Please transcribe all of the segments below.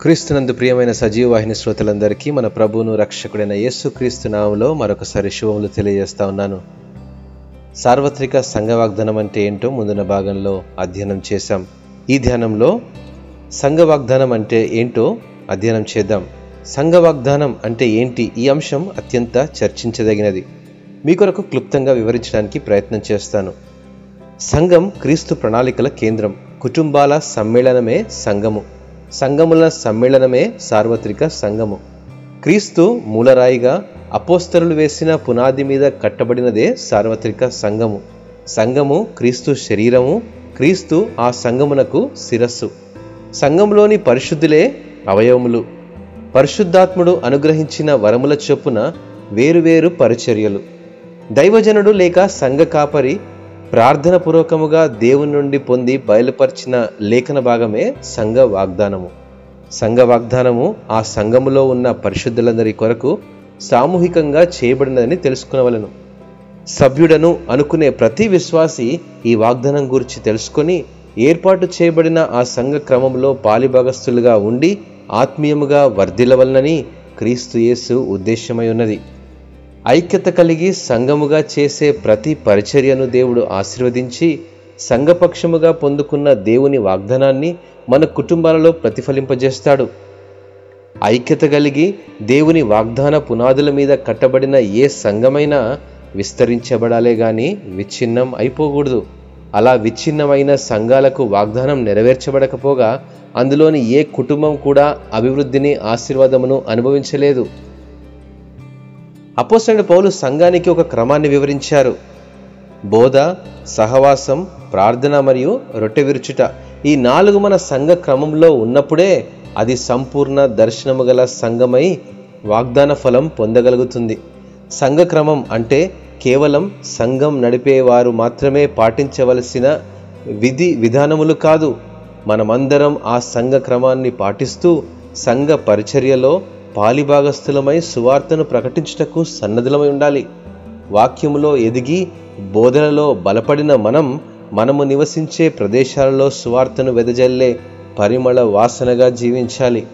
క్రీస్తునందు ప్రియమైన సజీవ వాహిని శ్రోతలందరికీ మన ప్రభువును రక్షకుడైన యేసు క్రీస్తు నామంలో మరొకసారి శుభములు తెలియజేస్తా ఉన్నాను. సార్వత్రిక సంఘ వాగ్దానం అంటే ఏంటో ముందున భాగంలో అధ్యయనం చేశాం. ఈ ధ్యానంలో సంఘ వాగ్దానం అంటే ఏంటో అధ్యయనం చేద్దాం. సంఘ వాగ్దానం అంటే ఏంటి? ఈ అంశం అత్యంత చర్చించదగినది. మీ కొరకు క్లుప్తంగా వివరించడానికి ప్రయత్నం చేస్తాను. సంఘం క్రీస్తు ప్రణాళికల కేంద్రం కుటుంబాల సమ్మేళనమే సంఘము. సంఘముల సమ్మేళనమే సార్వత్రిక సంఘము క్రీస్తు మూలరాయిగా అపోస్తరులు వేసిన పునాది మీద కట్టబడినదే సార్వత్రిక సంఘము సంఘము క్రీస్తు శరీరము క్రీస్తు ఆ సంఘమునకు శిరస్సు. సంఘంలోని పరిశుద్ధులే అవయవములు. పరిశుద్ధాత్ముడు అనుగ్రహించిన వరముల చొప్పున వేరువేరు పరిచర్యలు. దైవజనుడు లేక సంఘ కాపరి ప్రార్థన పూర్వకముగా దేవుని నుండి పొంది బయలుపరిచిన లేఖన భాగమే సంఘ వాగ్దానము. సంఘ వాగ్దానము ఆ సంఘములో ఉన్న పరిశుద్ధులందరి కొరకు సామూహికంగా చేయబడినదని తెలుసుకునవలను. సభ్యుడను అనుకునే ప్రతి విశ్వాసి ఈ వాగ్దానం గురించి తెలుసుకొని ఏర్పాటు చేయబడిన ఆ సంఘ క్రమంలో పాలిభాగస్తులుగా ఉండి ఆత్మీయముగా వర్ధిల్లవలనని క్రీస్తు యేసు ఉద్దేశమై ఉన్నది. ఐక్యత కలిగి సంఘముగా చేసే ప్రతి పరిచర్యను దేవుడు ఆశీర్వదించి సంఘపక్షముగా పొందుకున్న దేవుని వాగ్దానాన్ని మన కుటుంబాలలో ప్రతిఫలింపజేస్తాడు. ఐక్యత కలిగి దేవుని వాగ్దాన పునాదుల మీద కట్టబడిన ఏ సంఘమైనా విస్తరించబడాలే గాని విచ్ఛిన్నం అయిపోకూడదు. అలా విచ్ఛిన్నమైన సంఘాలకు వాగ్దానం నెరవేర్చబడకపోగా అందులోని ఏ కుటుంబం కూడా అభివృద్ధిని ఆశీర్వాదమును అనుభవించలేదు. అపోసైన పౌలు సంఘానికి ఒక క్రమాన్ని వివరించారు. బోధ సహవాసం ప్రార్థన మరియు రొట్టె విరుచుట ఈ నాలుగు మన సంఘ క్రమంలో ఉన్నప్పుడే అది సంపూర్ణ దర్శనము గల సంఘమై వాగ్దాన ఫలం పొందగలుగుతుంది. సంఘ క్రమం అంటే కేవలం సంఘం నడిపేవారు మాత్రమే పాటించవలసిన విధి విధానములు కాదు. మనమందరం ఆ సంఘ క్రమాన్ని పాటిస్తూ సంఘ పరిచర్యలో పాలిభాగస్థులమై సువార్తను ప్రకటించుటకు సన్నద్ధులమై ఉండాలి. వాక్యములో ఎదిగి బోధనలో బలపడిన మనం మనము నివసించే ప్రదేశాలలో సువార్తను వెదజల్లే పరిమళ వాసనగా జీవించాలి.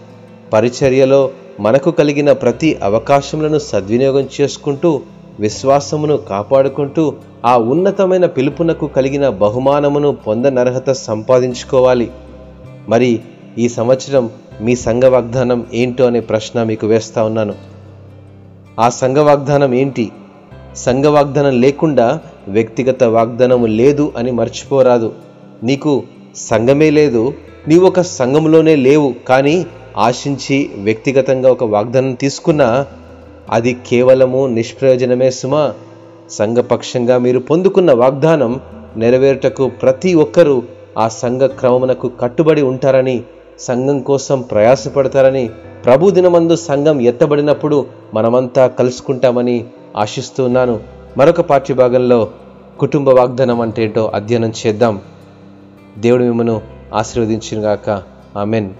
పరిచర్యలో మనకు కలిగిన ప్రతి అవకాశములను సద్వినియోగం చేసుకుంటూ విశ్వాసమును కాపాడుకుంటూ ఆ ఉన్నతమైన పిలుపునకు కలిగిన బహుమానమును పొందనర్హత సంపాదించుకోవాలి. మరి ఈ సంవత్సరం మీ సంఘ వాగ్దానం ఏంటో అనే ప్రశ్న మీకు వేస్తా ఉన్నాను. ఆ సంఘ వాగ్దానం ఏంటి? సంఘ వాగ్దానం లేకుండా వ్యక్తిగత వాగ్దానము లేదు అని మర్చిపోరాదు. నీకు సంఘమే లేదు నీవు ఒక సంఘంలోనే లేవు కానీ ఆశించి వ్యక్తిగతంగా ఒక వాగ్దానం తీసుకున్నా అది కేవలము నిష్ప్రయోజనమే సుమా. సంఘపక్షంగా మీరు పొందుకున్న వాగ్దానం నెరవేరుటకు ప్రతి ఒక్కరూ ఆ సంఘ క్రమమునకు కట్టుబడి ఉంటారని సంఘం కోసం ప్రయాసపడతారని ప్రభు దినమందు సంఘం ఎత్తబడినప్పుడు మనమంతా కలుసుకుంటామని ఆశిస్తున్నాను. మరొక పాఠ్యభాగంలో కుటుంబ వాగ్దానం అంటే ఏంటో అధ్యయనం చేద్దాం. దేవుడు మిమ్మను ఆశీర్వదించినగాక ఆమెన్.